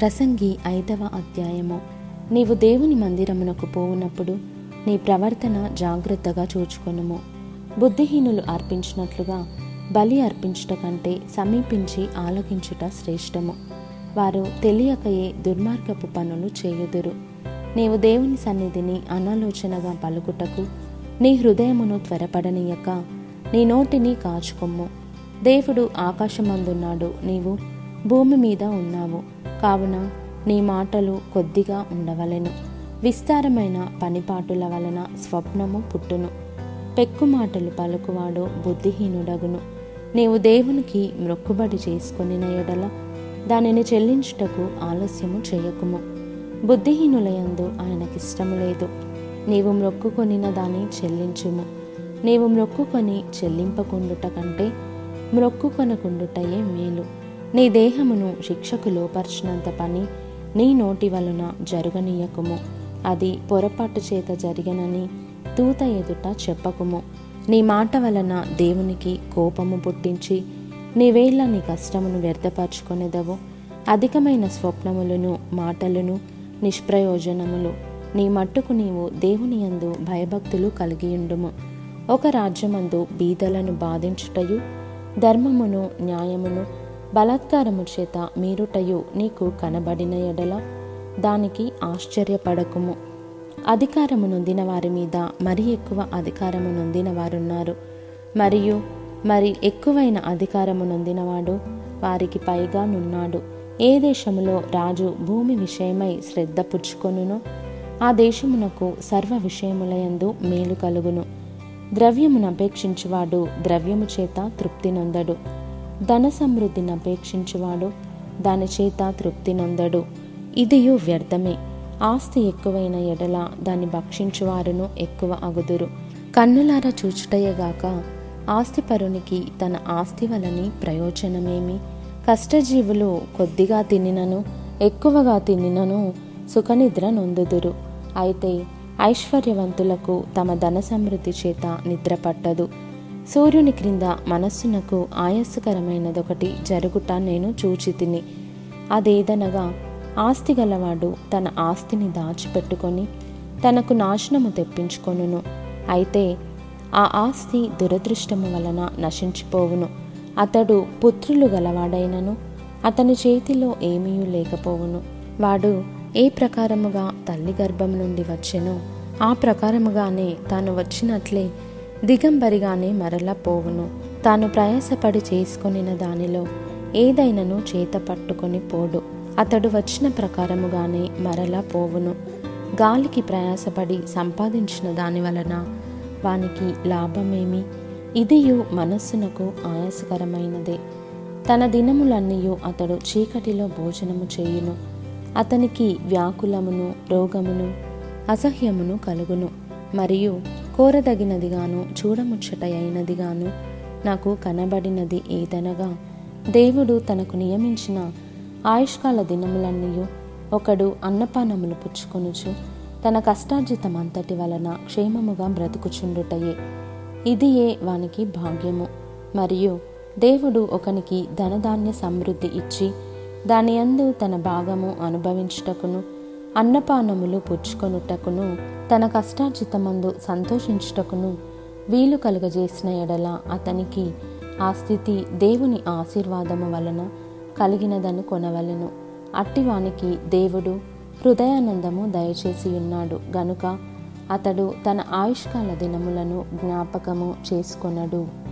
ప్రసంగి ఐదవ అధ్యాయము. నీవు దేవుని మందిరమునకు పోవునప్పుడు నీ ప్రవర్తన జాగ్రత్తగా చూచుకొనుము. బుద్ధిహీనులు అర్పించినట్లుగా బలి అర్పించుట కంటే సమీపించి ఆలకించుట శ్రేష్టము. వారు తెలియకయే దుర్మార్గపు పనులు చేయుదురు. నీవు దేవుని సన్నిధిని అనాలోచనగా పలుకుటకు నీ హృదయమును త్వరపడనీయక నీ నోటిని కాచుకొమ్ము. దేవుడు ఆకాశమందున్నాడు నీవు భూమి మీద ఉన్నావు. కావున నీ మాటలు కొద్దిగా ఉండవలెను. విస్తారమైన పనిపాటుల వలన స్వప్నము పుట్టును. పెక్కు మాటలు పలుకువాడు బుద్ధిహీనుడగును. నీవు దేవునికి మ్రొక్కుబడి చేసుకుని ఎడల దానిని చెల్లించుటకు ఆలస్యము చేయకుము. బుద్ధిహీనులయందు ఆయనకిష్టము లేదు. నీవు మ్రొక్కుకొనిన దాన్ని చెల్లించుము. నీవు మ్రొక్కుకొని చెల్లింపకుండుట కంటే మ్రొక్కుకొనకుండుటయే మేలు. నీ దేహమును శిక్షకు లోపర్చినంత పని నీ నోటి వలన జరుగనీయకుము. అది పొరపాటు చేత జరిగనని తూత ఎదుట చెప్పకుము. నీ మాట వలన దేవునికి కోపము పుట్టించి నీవేళ్ళ నీ కష్టమును వ్యర్థపరచుకొనేదవు. అధికమైన స్వప్నములను మాటలను నిష్ప్రయోజనములు నీ మట్టుకు నీవు దేవుని యందు భయభక్తులు కలిగియుండుము ఒక రాజ్యమందు బీదలను బాధించుటయు ధర్మమును న్యాయమును బలాత్కారము చేత మీరుటయు నీకు కనబడిన ఎడల దానికి ఆశ్చర్యపడకుము. అధికారము నొందిన వారి మీద మరి ఎక్కువ అధికారము నొందిన వారున్నారు మరియు మరి ఎక్కువైన అధికారము నొందినవాడు వారికి పైగా నున్నాడు. ఏ దేశములో రాజు భూమి విషయమై శ్రద్ధ పుచ్చుకొనునో ఆ దేశమునకు సర్వ విషయములయందు మేలు కలుగును. ద్రవ్యమును అపేక్షించువాడు ద్రవ్యము చేత తృప్తి నొందడు. ధన సమృద్ధిని అపేక్షించువాడు. దాని చేత తృప్తి నొందడు. ఇదియు వ్యర్థమే. ఆస్తి ఎక్కువైన ఎడల దాన్ని భక్షించువారును ఎక్కువ అగుదురు. కన్నులారా చూచుటయేగాక ఆస్తిపరునికి తన ఆస్తి వలని ప్రయోజనమేమి? కష్టజీవులు కొద్దిగా తినినను ఎక్కువగా తినినను సుఖనిద్ర నొందుదురు. అయితే ఐశ్వర్యవంతులకు తమ ధన సమృద్ధి చేత నిద్ర పట్టదు. సూర్యుని క్రింద మనస్సునకు ఆయాసకరమైనదొకటి జరుగుట నేను చూచితిని. అదేదనగా ఆస్తి గలవాడు తన ఆస్తిని దాచిపెట్టుకొని తనకు నాశనము తెప్పించుకొనును. అయితే ఆ ఆస్తి దురదృష్టము వలన నశించిపోవును. అతడు పుత్రులు గలవాడైనను అతని చేతిలో ఏమీ లేకపోవును. వాడు ఏ ప్రకారముగా తల్లి గర్భం నుండి వచ్చెనో ఆ ప్రకారముగానే తాను వచ్చినట్లే దిగంబరిగానే మరలా పోవును. తాను ప్రయాసపడి చేసుకొనిన దానిలో ఏదైనను చేత పట్టుకొని పోడు. అతడు వచ్చిన ప్రకారముగానే మరలా పోవును. గాలికి ప్రయాసపడి సంపాదించిన దాని వలన వానికి లాభమేమి? ఇదియు మనస్సునకు ఆయాసకరమైనదే. తన దినములన్నీయు అతడు చీకటిలో భోజనము చేయును. అతనికి వ్యాకులమును రోగమును అసహ్యమును కలుగును. మరియు కోరదగినదిగాను చూడముచ్చట అయినదిగాను నాకు కనబడినది ఏదనగా దేవుడు తనకు నియమించిన ఆయుష్కాల దినములన్నీ ఒకడు అన్నపానములు పుచ్చుకొనుచు తన కష్టార్జితం అంతటి వలన క్షేమముగా బ్రతుకుచుండుటయే. ఇదియే వానికి భాగ్యము. మరియు దేవుడు ఒకనికి ధనధాన్య సమృద్ధి ఇచ్చి దాని అందు తన భాగము అనుభవించుటకును అన్నపానములు పుచ్చుకొనుటకును తన కష్టార్జితమందు సంతోషించుటకును వీలు కలుగజేసిన ఎడల అతనికి ఆ స్థితి దేవుని ఆశీర్వాదము వలన కలిగినదను కొనవలెను. అట్టివానికి దేవుడు హృదయానందము దయచేసి ఉన్నాడు. గనుక అతడు తన ఆయుష్కాల దినములను జ్ఞాపకము చేసుకొనడు.